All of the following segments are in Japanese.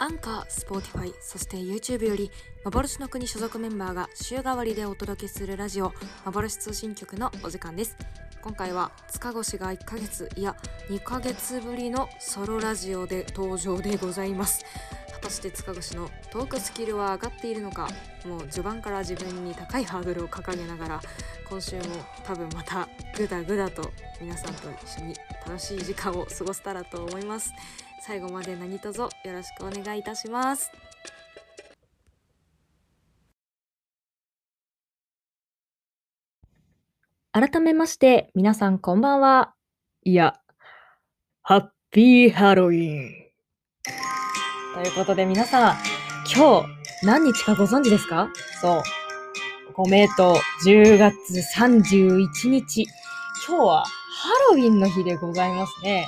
Anchor、Spotify、そして YouTube より幻の国所属メンバーが週替わりでお届けするラジオマボロシ通信局のお時間です。今回は塚越が1ヶ月いや2ヶ月ぶりのソロラジオで登場でございます。果たして塚越のトークスキルは上がっているのかもう序盤から自分に高いハードルを掲げながら今週も多分またグダグダと皆さんと一緒に楽しい時間を過ごせたらと思います。最後まで何卒よろしくお願いいたします。改めまして皆さんこんばんは。いやハッピーハロウィン。ということで皆さん今日何日かご存知ですか？そう。ご名答10月31日。今日はハロウィンの日でございますね。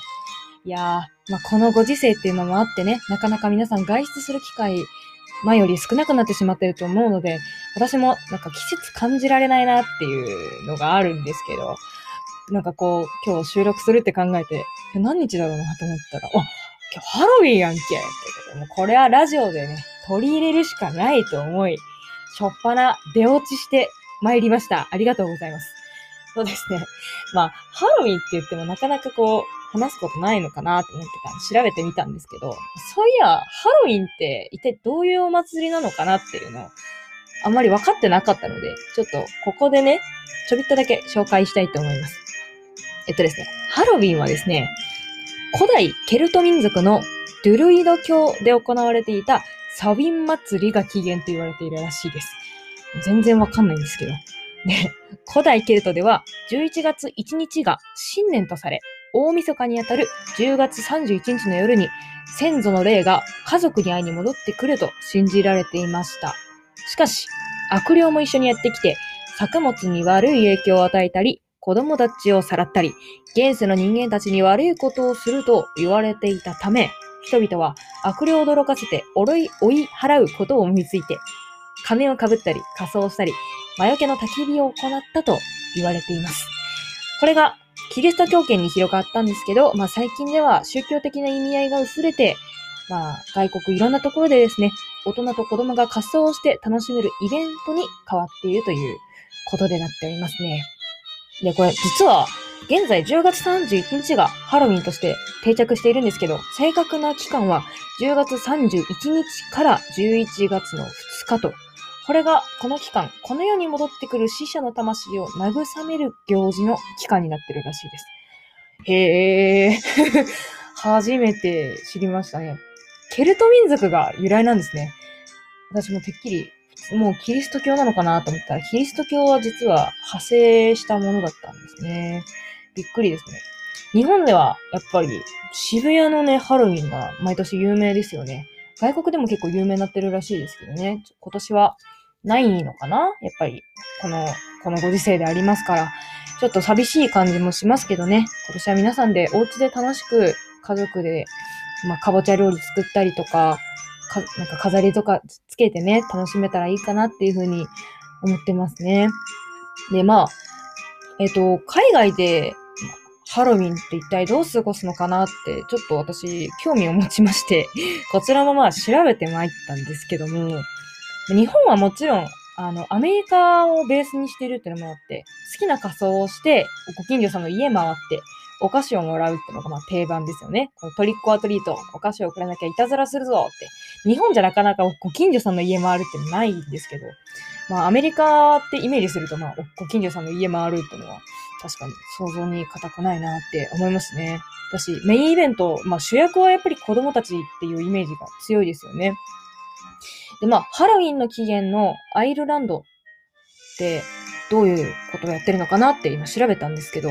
いやー、まあ、このご時世っていうのもあってね、なかなか皆さん外出する機会、前より少なくなってしまってると思うので、私もなんか季節感じられないなっていうのがあるんですけど、なんかこう、今日収録するって考えて、何日だろうなと思ったら、あ、今日ハロウィンやんけって、もうこれはラジオでね、取り入れるしかないと思い、しょっぱな出落ちして参りました。ありがとうございます。そうですね。まあ、ハロウィンって言ってもなかなかこう、話すことないのかなと思ってたんで調べてみたんですけど、そういや、ハロウィンって一体どういうお祭りなのかなっていうのを、あんまり分かってなかったので、ちょっとここでね、ちょびっとだけ紹介したいと思います。えっとですね、ハロウィンはですね、古代ケルト民族のドゥルイド教で行われていたサウィン祭りが起源と言われているらしいです。全然わかんないんですけど。で、古代ケルトでは11月1日が新年とされ、大晦日にあたる10月31日の夜に先祖の霊が家族に会いに戻ってくると信じられていました。しかし、悪霊も一緒にやってきて、作物に悪い影響を与えたり、子供たちをさらったり、現世の人間たちに悪いことをすると言われていたため、人々は悪霊を驚かせて追い追い払うことを思いついて、仮面をかぶったり、仮装したり、魔除けの焚き火を行ったと言われています。これがキリスト教圏に広がったんですけど、まあ最近では宗教的な意味合いが薄れて、まあ外国いろんなところでですね、大人と子供が仮装して楽しめるイベントに変わっているということでなっておりますね。で、これ実は現在10月31日がハロウィンとして定着しているんですけど、正確な期間は10月31日から11月の2日とこれが、この期間、この世に戻ってくる死者の魂を慰める行事の期間になってるらしいです。へえ、初めて知りましたね。ケルト民族が由来なんですね。私もてっきり、もうキリスト教なのかなと思ったら、キリスト教は実は派生したものだったんですね。びっくりですね。日本ではやっぱり渋谷のね、ハロウィンが毎年有名ですよね。外国でも結構有名になってるらしいですけどね。今年はないのかな？やっぱり、この、このご時世でありますから、ちょっと寂しい感じもしますけどね。今年は皆さんでお家で楽しく家族で、まあ、かぼちゃ料理作ったりとか、か、なんか飾りとかつけてね、楽しめたらいいかなっていうふうに思ってますね。で、まあ、えっ、と、海外でハロウィンって一体どう過ごすのかなって、ちょっと私、興味を持ちまして、こちらもまあ調べてまいったんですけども、日本はもちろん、あの、アメリカをベースにしてるっていうのもあって、好きな仮装をして、ご近所さんの家回って、お菓子をもらうっていうのがまあ定番ですよね。このトリックアトリート、お菓子を送らなきゃいたずらするぞって。日本じゃなかなかご近所さんの家回るってないんですけど、まあアメリカってイメージすると、まあご近所さんの家回るっていうのは、確かに想像に難くないなって思いますね。私、メインイベント、まあ主役はやっぱり子供たちっていうイメージが強いですよね。で、まあ、ハロウィンの起源のアイルランドってどういうことをやってるのかなって今調べたんですけど、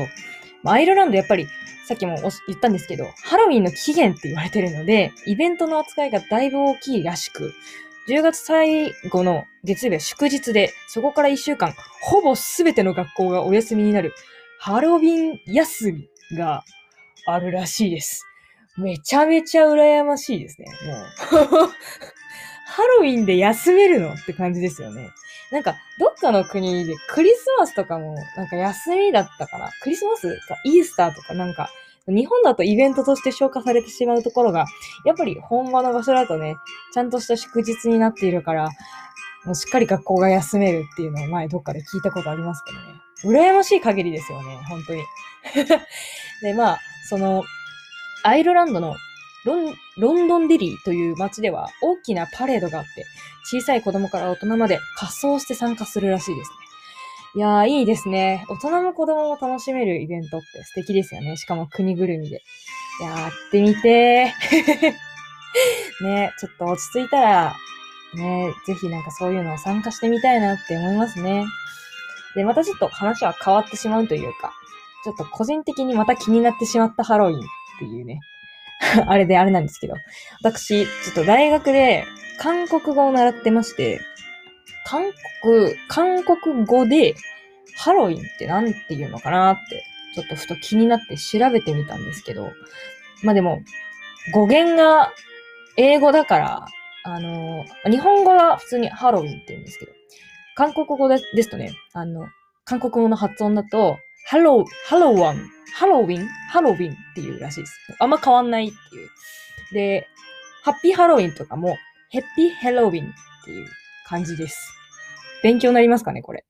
アイルランドやっぱりさっきも言ったんですけど、ハロウィンの起源って言われてるので、イベントの扱いがだいぶ大きいらしく、10月最後の月曜日は祝日で、そこから1週間、ほぼ全ての学校がお休みになる、ハロウィン休みがあるらしいです。めちゃめちゃ羨ましいですね、もう。ハロウィンで休めるのって感じですよね。なんか、どっかの国でクリスマスとかも、なんか休みだったかな。クリスマスかイースターとかなんか、日本だとイベントとして消化されてしまうところが、やっぱり本場の場所だとね、ちゃんとした祝日になっているから、もうしっかり学校が休めるっていうのを前どっかで聞いたことありますけどね。羨ましい限りですよね、本当に。で、まあ、その、アイルランドのロンロンドンデリーという街では大きなパレードがあって、小さい子供から大人まで仮装して参加するらしいですね。いやー、いいですね。大人も子供も楽しめるイベントって素敵ですよね。しかも国ぐるみで。やってみてー。ね、ちょっと落ち着いたら、ね、ぜひなんかそういうのを参加してみたいなって思いますね。で、またちょっと話は変わってしまうというか、ちょっと個人的にまた気になってしまったハロウィンっていうね、あれであれなんですけど、私、ちょっと大学で韓国語を習ってまして、韓国、韓国語でハロウィンって何て言うのかなって、ちょっとふと気になって調べてみたんですけど、まあでも、語源が英語だから、あの、日本語は普通にハロウィンって言うんですけど、韓国語ですとね、あの、韓国語の発音だと、ハロー、ハローワン、ハロウィン Halloween っていうらしいです。あんま変わんないっていう。で、ハッピーハロウィンとかも、 Happy Halloween っていう感じです。勉強になりますかね、これ。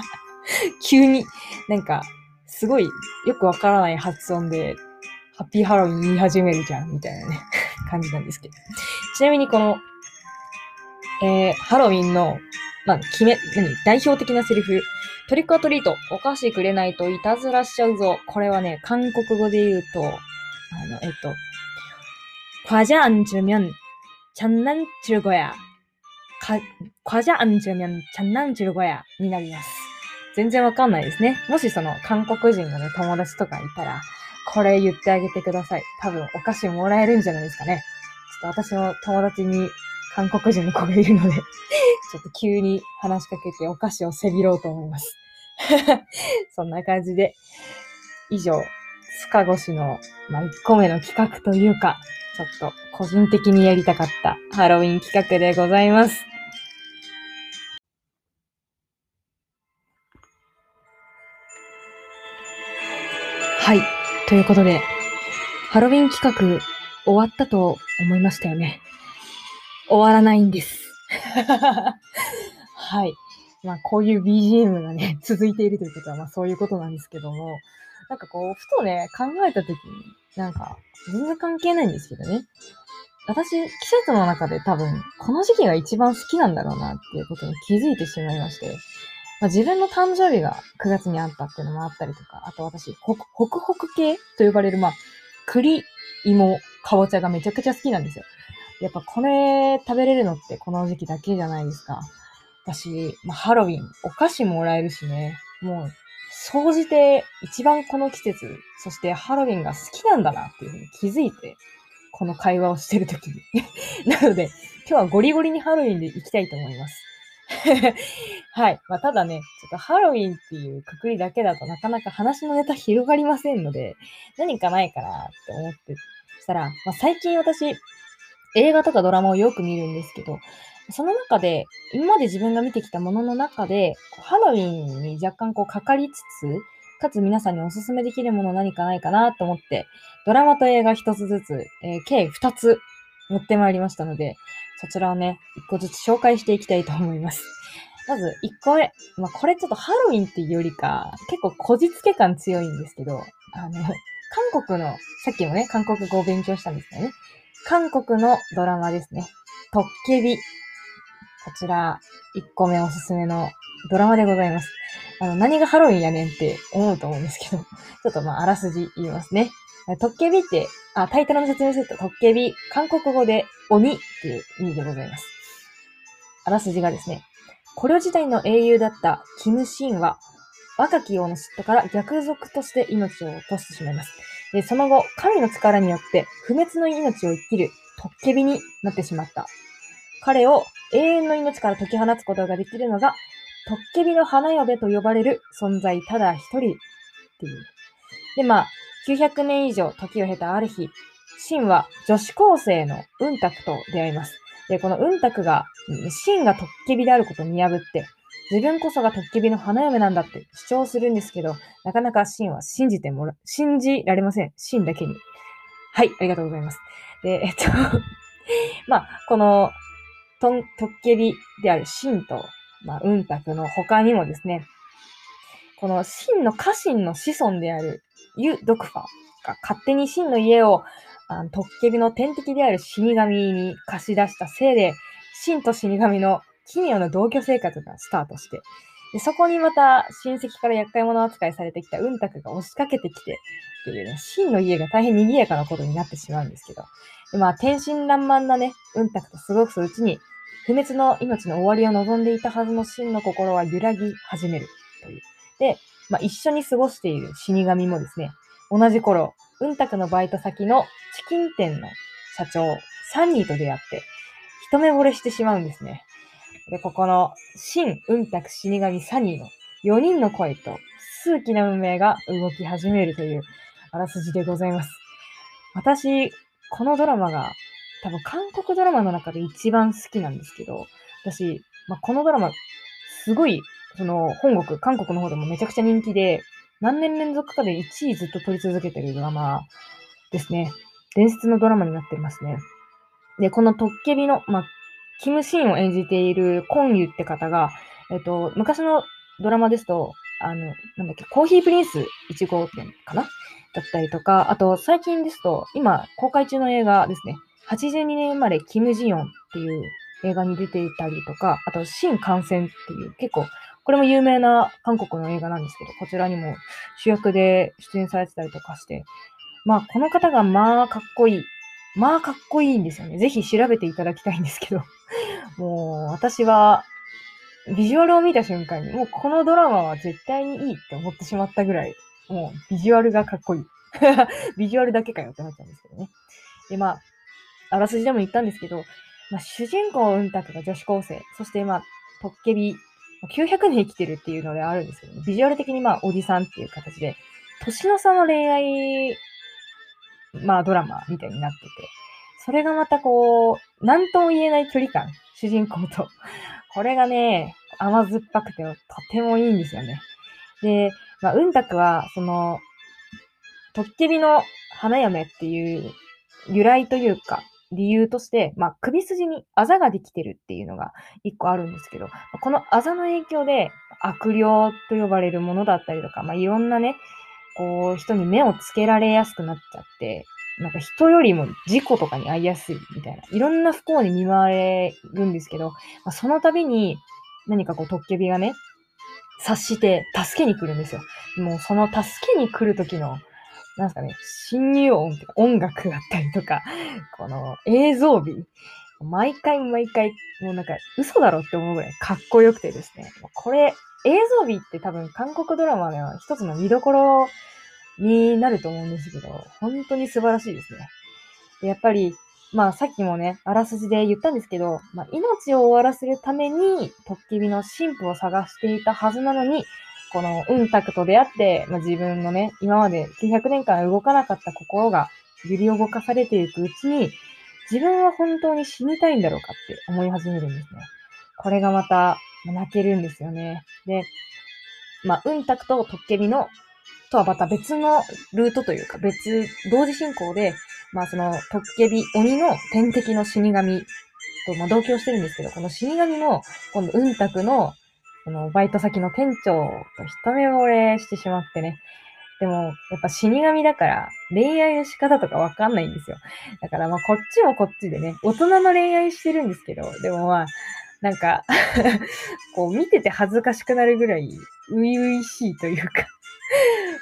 急に、なんか、すごいよくわからない発音で、ハッピーハロウィン言い始めるじゃん、みたいなね、感じなんですけど。ちなみにこの、えー、ハロウィンの、まあ、決め、何、代表的なセリフ。トリックアトリート、お菓子くれないといたずらしちゃうぞ。これはね、韓国語で言うと、あの、えっと、과자안주면장난칠거야か、과자안주면장난칠거야になります。全然わかんないですね。もしその韓国人のね、友達とかいたら、これ言ってあげてください。多分お菓子もらえるんじゃないですかね。ちょっと私の友達に 韓国人の子がいるので ちょっと急に話しかけてお菓子をせびろうと思います。そんな感じで、以上、スカゴシの、まあ、1個目の企画というか、ちょっと個人的にやりたかったハロウィン企画でございます。はい。ということで、ハロウィン企画終わったと思いましたよね。終わらないんです。はい。まあ、こういう BGM がね、続いているということは、まあ、そういうことなんですけども、なんかこう、ふとね、考えたときに、なんか、全然関係ないんですけどね。私、季節の中で多分、この時期が一番好きなんだろうなっていうことに気づいてしまいまして、まあ、自分の誕生日が9月にあったっていうのもあったりとか、あと私、ホクホク系と呼ばれる、まあ、栗、芋、かぼちゃがめちゃくちゃ好きなんですよ。やっぱこれ食べれるのってこの時期だけじゃないですか。私、まあ、ハロウィン、お菓子もらえるしね、もう、総じて一番この季節、そしてハロウィンが好きなんだなっていうふうに気づいて、この会話をしてるときに なので、今日はゴリゴリにハロウィンで行きたいと思います。はい。まあ、ただね、ちょっとハロウィンっていうくくりだけだとなかなか話のネタ広がりませんので、何かないかなって思ってしたら、まあ、最近私、映画とかドラマをよく見るんですけど、その中で、今まで自分が見てきたものの中で、ハロウィンに若干こうかかりつつ、かつ皆さんにおすすめできるもの何かないかなと思って、ドラマと映画一つずつ、えー、計二つ持ってまいりましたので、そちらをね、一個ずつ紹介していきたいと思います。まず、一個目。まあ、これちょっとハロウィンっていうよりか、結構こじつけ感強いんですけど、あの、韓国の、さっきもね、韓国語を勉強したんですよね。韓国のドラマですね。トッケビこちら、1個目おすすめのドラマでございます。あの、何がハロウィンやねんって思うと思うんですけど、ちょっとまあ、あらすじ言いますね。トッケビって、あ、タイトルの説明すると、トッケビ、韓国語で鬼っていう意味でございます。あらすじがですね、古領時代の英雄だったキム・シンは、若き王の嫉妬から逆賊として命を落としてしまいます。で、その後、神の力によって不滅の命を生きるトッケビになってしまった。彼を永遠の命から解き放つことができるのが、トッケビの花嫁と呼ばれる存在ただ一人っていう。で、まあ、900年以上時を経たある日、シンは女子高生のウンタクと出会います。で、このうんたくが、シンがトッケビであることを見破って、自分こそがトッケビの花嫁なんだって主張するんですけど、なかなかシンは信じてもら、信じられません。シンだけに。はい、ありがとうございます。で、えっと まあ、この、トン、トッケビであるシンと、まあ、うんたくの他にもですね、このシンの家臣の子孫であるユ・ドクファが勝手にシンの家をあのトッケビの天敵である死神に貸し出したせいで、シンと死神の奇妙な同居生活がスタートして、でそこにまた親戚から厄介者扱いされてきたうんたくが押しかけてきて、っていうね、真の家が大変賑やかなことになってしまうんですけど、でまあ、天真爛漫なね、うんたくと過ごすうちに、不滅の命の終わりを望んでいたはずの真の心は揺らぎ始めるという。で、まあ、一緒に過ごしている死神もですね、同じ頃、うんたくのバイト先のチキン店の社長、サニーと出会って、一目惚れしてしまうんですね。で、ここの、新うんたく死神サニーの4人の声と、数奇な運命が動き始めるというあらすじでございます。私、このドラマが多分韓国ドラマの中で一番好きなんですけど、私、まあ、このドラマ、すごい、その本国、韓国の方でもめちゃくちゃ人気で、何年連続かで1位ずっと撮り続けてるドラマですね。伝説のドラマになってますね。で、このトッケビの、まあ、キム・シンを演じているコンユって方が、えっと、昔のドラマですと、あの、なんだっけ、コーヒープリンス1号店かな？だったりとか、あと最近ですと、今公開中の映画ですね、82年生まれキム・ジヨンっていう映画に出ていたりとか、あと、新感染っていう結構、これも有名な韓国の映画なんですけど、こちらにも主役で出演されてたりとかして、まあ、この方がまあかっこいい。まあかっこいいんですよね。ぜひ調べていただきたいんですけど。もう、私は、ビジュアルを見た瞬間に、もうこのドラマは絶対にいいって思ってしまったぐらい、もうビジュアルがかっこいい。ビジュアルだけかよってなっちゃうんですけどね。で、まあ、あらすじでも言ったんですけど、まあ、主人公うんたくが女子高生、そしてまあ、トッケビ、900年生きてるっていうのであるんですけど、ビジュアル的にまあ、おじさんっていう形で、年の差の恋愛、まあ、ドラマみたいになってて、それがまたこう、なんとも言えない距離感、主人公と。これがね、甘酸っぱくてとてもいいんですよね。で、まあ、うんたくは、その、トッケビの花嫁っていう由来というか、理由として、まあ、首筋にあざができてるっていうのが一個あるんですけど、このあざの影響で悪霊と呼ばれるものだったりとか、まあ、いろんなね、こう、人に目をつけられやすくなっちゃって、なんか人よりも事故とかに遭いやすいみたいな、いろんな不幸に見舞われるんですけど、まあ、その度に何かこう、トッケビがね、察して助けに来るんですよ。もうその助けに来る時の、なんですかね、侵入音って音楽だったりとか、この映像美、毎回毎回、もうなんか嘘だろって思うぐらいかっこよくてですね、これ、映像美って多分韓国ドラマの一つの見どころになると思うんですけど、本当に素晴らしいですね。やっぱり、まあさっきもね、あらすじで言ったんですけど、まあ、命を終わらせるために、トッキビの神父を探していたはずなのに、このうんたくと出会って、まあ、自分のね、今まで900年間動かなかった心が揺り動かされていくうちに、自分は本当に死にたいんだろうかって思い始めるんですね。これがまた泣けるんですよね。で、まあ、うんたくとトッケビのとはまた別のルートというか、別、同時進行で、まあその、トッケビ、鬼の天敵の死神と、まあ同居してるんですけど、この死神も、今度、うんたくの、このバイト先の店長と一目惚れしてしまってね。でも、やっぱ死神だから、恋愛の仕方とかわかんないんですよ。だからまあこっちもこっちでね、大人の恋愛してるんですけど、でもまあ、なんか こう見てて恥ずかしくなるぐらい、初々しいというか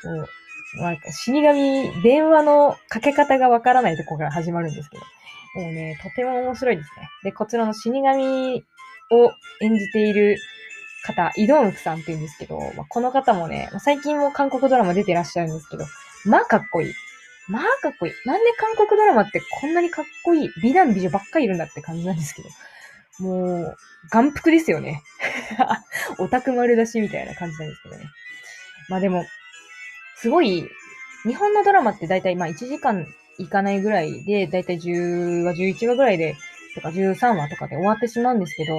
も う、なんか死神、電話のかけ方がわからないとこから始まるんですけど、もうね、とても面白いですね。で、こちらの死神を演じている方、イドンフさんって言うんですけど、まあ、この方もね、最近も韓国ドラマ出てらっしゃるんですけど、まあかっこいい。まあかっこいい。なんで韓国ドラマってこんなにかっこいい美男美女ばっかりいるんだって感じなんですけど。もう、眼福ですよね。オタク丸出しみたいな感じなんですけどね。まあでも、すごい、日本のドラマって大体まあ1時間いかないぐらいで、大体10話、11話ぐらいでとか13話とかで終わってしまうんですけど、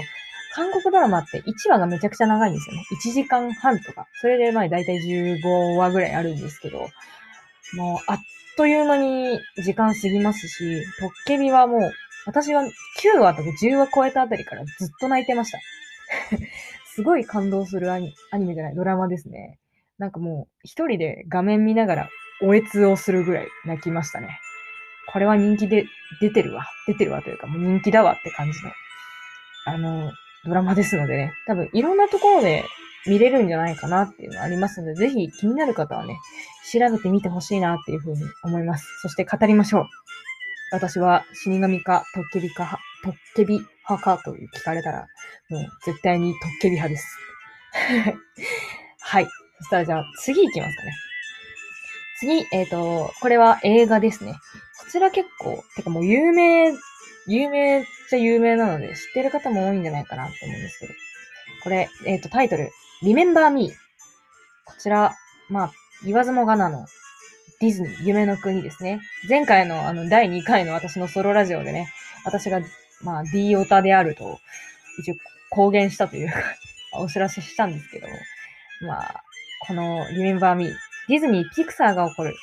韓国ドラマって1話がめちゃくちゃ長いんですよね。1時間半とか。それでまあ大体15話ぐらいあるんですけど、もうあっという間に時間過ぎますし、トッケビはもう、私は9話とか10話超えたあたりからずっと泣いてました。すごい感動するアニアニメじゃない、ドラマですね。なんかもう、一人で画面見ながら、おえつをするぐらい泣きましたね。これは人気で、出てるわ。出てるわというか、もう人気だわって感じの、あの、ドラマですのでね、多分いろんなところで見れるんじゃないかなっていうのがありますので、ぜひ気になる方はね、調べてみてほしいなっていうふうに思います。そして語りましょう。私は死神か、トッケビか、トッケビ派かと聞かれたら、もう絶対にトッケビ派です。はい。そしたらじゃあ次行きますかね。次、えっ、ー、と、これは映画ですね。こちら結構、てかもう有名、有名っちゃ有名なので知ってる方も多いんじゃないかなって思うんですけど。これ、えっ、ー、と、タイトル、Remember Me。こちら、まあ、言わずもがなのディズニー、夢の国ですね。前回のあの、第2回の私のソロラジオでね、私が、まあ、D オタであると、一応公言したというかお知らせしたんですけども、まあ、この Remember Me、ディズニー、ピクサーが起こる、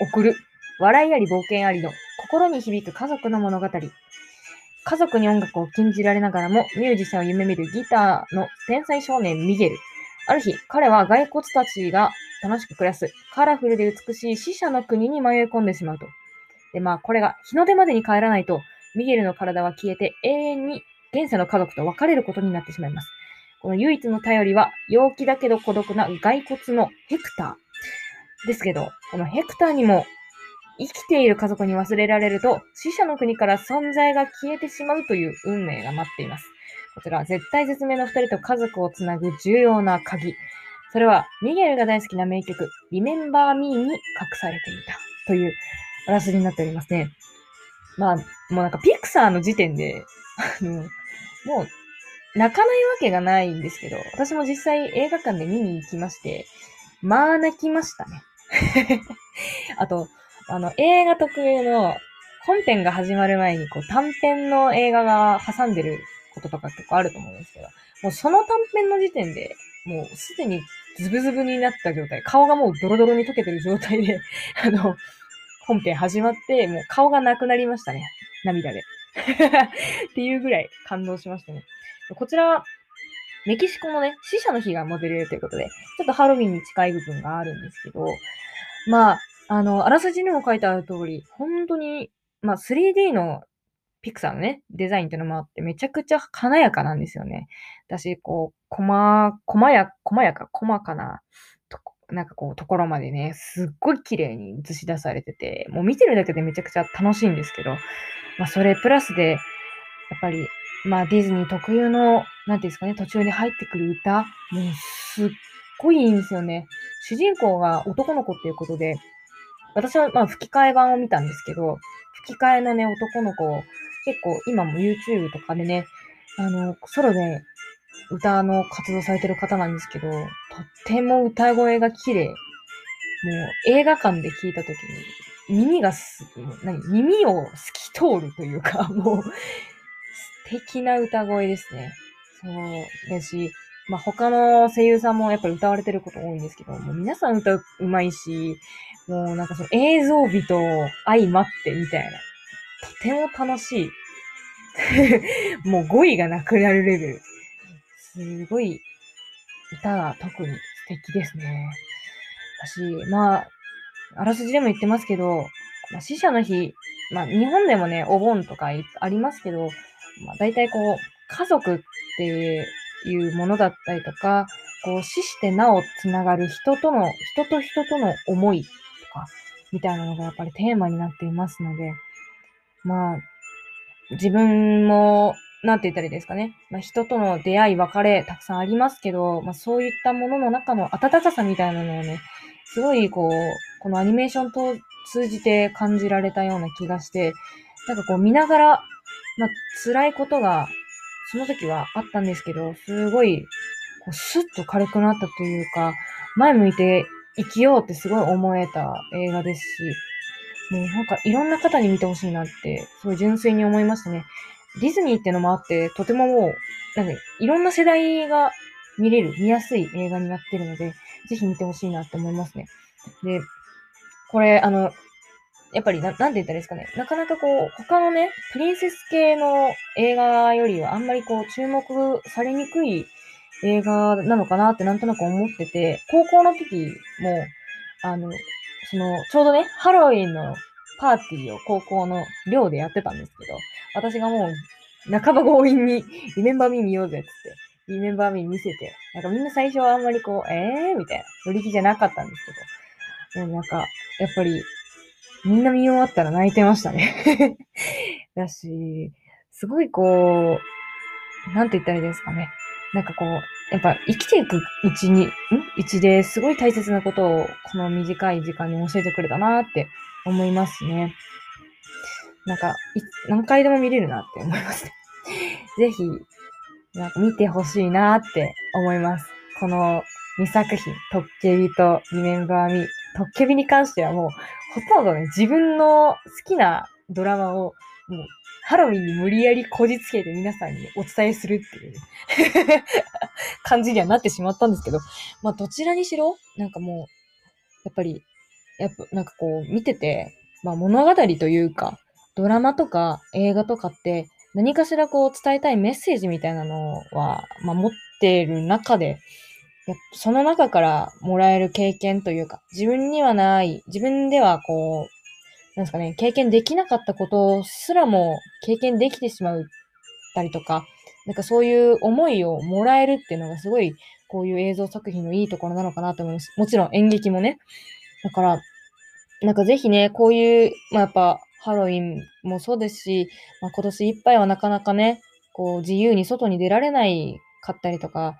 送る、笑いあり冒険ありの心に響く家族の物語。家族に音楽を禁じられながらもミュージシャンを夢見るギターの天才少年ミゲル。ある日、彼は骸骨たちが楽しく暮らす、カラフルで美しい死者の国に迷い込んでしまうと。で、まあ、これが日の出までに帰らないと、ミゲルの体は消えて永遠に現世の家族と別れることになってしまいます。この唯一の頼りは、陽気だけど孤独な骸骨のヘクター。ですけど、このヘクターにも生きている家族に忘れられると、死者の国から存在が消えてしまうという運命が待っています。こちら、絶対絶命の二人と家族をつなぐ重要な鍵。それは、ミゲルが大好きな名曲、Remember Me に隠されていたというあらすじになっておりますね。まあ、もうなんかピクサーの時点で、あの、もう、泣かないわけがないんですけど、私も実際映画館で見に行きまして、まあ泣きましたね。あと、あの、映画特有の本編が始まる前にこう短編の映画が挟んでることとか結構あると思うんですけど、もうその短編の時点で、もうすでにズブズブになった状態、顔がもうドロドロに溶けてる状態で、あの、本編始まって、もう顔がなくなりましたね。涙で。っていうぐらい感動しましたね。こちら、メキシコのね、死者の日がモデルということで、ちょっとハロウィンに近い部分があるんですけど、まあ、あの、あらすじにも書いてある通り、本当に、まあ、3D のピクサーのね、デザインっていうのもあって、めちゃくちゃ華やかなんですよね。私、こう、細、細や、細やか、細かな、となんかこう、ところまでね、すっごい綺麗に映し出されてて、もう見てるだけでめちゃくちゃ楽しいんですけど、まあ、それプラスで、やっぱり、まあ、ディズニー特有の、なんていうんですかね、途中に入ってくる歌、もうすっごいいいんですよね。主人公が男の子っていうことで、私はまあ吹き替え版を見たんですけど、吹き替えのね、男の子、結構今も YouTube とかでね、あの、ソロで歌の活動されてる方なんですけど、とっても歌声が綺麗。もう映画館で聞いたときに、耳がす、何耳を透き通るというか、もう、素敵な歌声ですね。そうだし、まあ、他の声優さんもやっぱり歌われてること多いんですけど、もう皆さん歌うまいし、もうなんかその映像美と相まってみたいな。とても楽しい。もう語彙がなくなるレベル。すごい、歌が特に素敵ですね。私、まあ、あらすじでも言ってますけど、まあ、死者の日、まあ、日本でもね、お盆とかありますけど、まあ、大体こう、家族っていうものだったりとか、こう、死してなおつながる人との、人と人との思いとか、みたいなのがやっぱりテーマになっていますので、まあ、自分も、なんて言ったらいいですかね。まあ、人との出会い、別れ、たくさんありますけど、まあ、そういったものの中の温かさみたいなのをね、すごい、こう、このアニメーションと通じて感じられたような気がして、なんかこう見ながら、まあ、辛いことが、その時はあったんですけど、すごい、こう、スッと軽くなったというか、前向いて生きようってすごい思えた映画ですし、もうなんかいろんな方に見てほしいなって、すごい純粋に思いましたね。ディズニーってのもあって、とてももう、なんか、いろんな世代が見れる、見やすい映画になってるので、ぜひ見てほしいなって思いますね。で、これ、あの、やっぱりな、なんて言ったらいいですかね。なかなかこう、他のね、プリンセス系の映画よりはあんまりこう、注目されにくい映画なのかなってなんとなく思ってて、高校の時も、あの、その、ちょうどね、ハロウィンのパーティーを高校の寮でやってたんですけど、私がもう、半ば強引に、リメンバーミー見ようぜっつって、リメンバーミー見せて、なんかみんな最初はあんまりこう、えーみたいな、乗り気じゃなかったんですけど、もうなんか、やっぱり、みんな見終わったら泣いてましたね だし、すごいこう、なんて言ったらいいですかね。なんかこう、やっぱ生きていくうちに、ん？うちですごい大切なことをこの短い時間に教えてくれたなって思いますね。なんか、何回でも見れるなって思いますね。ぜひ、なんか見てほしいなって思います。この2作品、トッケビとリメンバーミー。トッケビに関してはもう、ほとんどね、自分の好きなドラマを、もう、ハロウィンに無理やりこじつけて皆さんにお伝えするっていう、ね、感じにはなってしまったんですけど、まあどちらにしろ、なんかもう、やっぱり、やっぱなんかこう見てて、まあ物語というか、ドラマとか映画とかって何かしらこう伝えたいメッセージみたいなのは、まあ持ってる中で、その中からもらえる経験というか、自分にはない、自分ではこう、なんですかね、経験できなかったことすらも経験できてしまうたりとか、なんかそういう思いをもらえるっていうのがすごい、こういう映像作品のいいところなのかなと思います。もちろん演劇もね。だから、なんかぜひね、こういう、まあ、やっぱハロウィンもそうですし、まあ、今年いっぱいはなかなかね、こう自由に外に出られないかったりとか、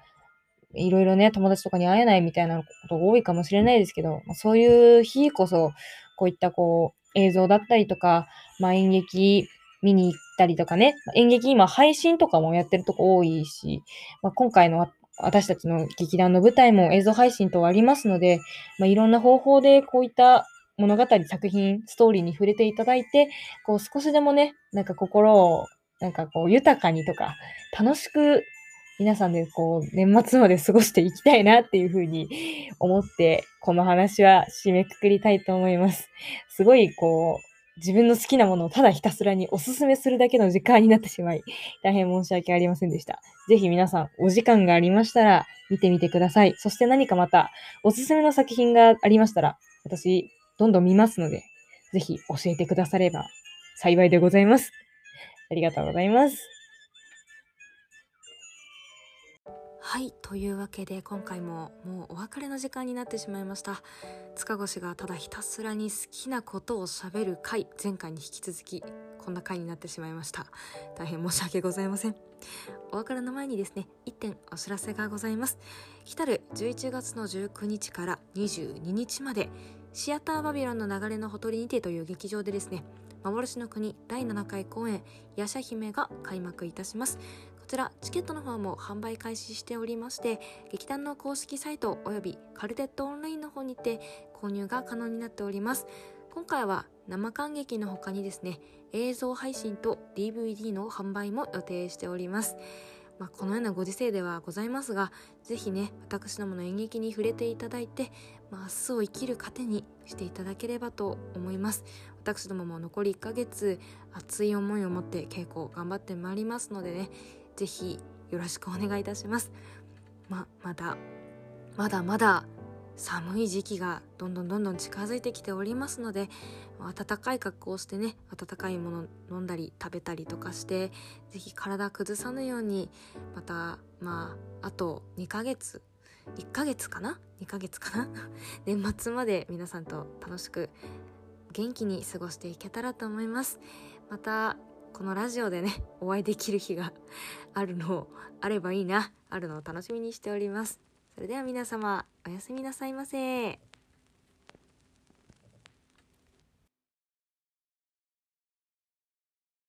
いろいろね、友達とかに会えないみたいなことが多いかもしれないですけど、そういう日こそ、こういったこう、映像だったりとか、まあ、演劇見に行ったりとかね、演劇今配信とかもやってるとこ多いし、まあ、今回の私たちの劇団の舞台も映像配信とありますので、まあ、いろんな方法でこういった物語、作品、ストーリーに触れていただいて、こう少しでもね、なんか心をなんかこう豊かにとか、楽しく皆さんでこう、年末まで過ごしていきたいなっていうふうに 思って、この話は締めくくりたいと思います。すごいこう、自分の好きなものをただひたすらにおすすめするだけの時間になってしまい、大変申し訳ありませんでした。ぜひ皆さんお時間がありましたら見てみてください。そして何かまたおすすめの作品がありましたら、私どんどん見ますので、ぜひ教えてくだされば幸いでございます。ありがとうございます。はいというわけで今回ももうお別れの時間になってしまいました。塚越がただひたすらに好きなことをしゃべる回前回に引き続きこんな回になってしまいました。大変申し訳ございません。お別れの前にですね1点お知らせがございます。来たる11月の19日から22日までシアターバビロンの流れのほとりにてという劇場でですね幻の国第7回公演「夜叉姫」が開幕いたします。ちらチケットの方も販売開始しておりまして劇団の公式サイトおよびカルテットオンラインの方にて購入が可能になっております。今回は生観劇の他にですね映像配信と DVD の販売も予定しております。まあ、このようなご時世ではございますがぜひね私どもの演劇に触れていただいて、まあ、明日を生きる糧にしていただければと思います。私どもも残り1ヶ月熱い思いを持って稽古を頑張ってまいりますのでねぜひよろしくお願いいたします。ままだまだまだ寒い時期がどんどんどんどん近づいてきておりますので暖かい格好をしてね暖かいもの飲んだり食べたりとかして是非体崩さぬようにまたまああと2ヶ月1ヶ月かな？2ヶ月かな？年末まで皆さんと楽しく元気に過ごしていけたらと思います。またこのラジオでね お会いできる日が あるのをあればいいなあるのを楽しみにしております。それでは皆様おやすみなさいませ。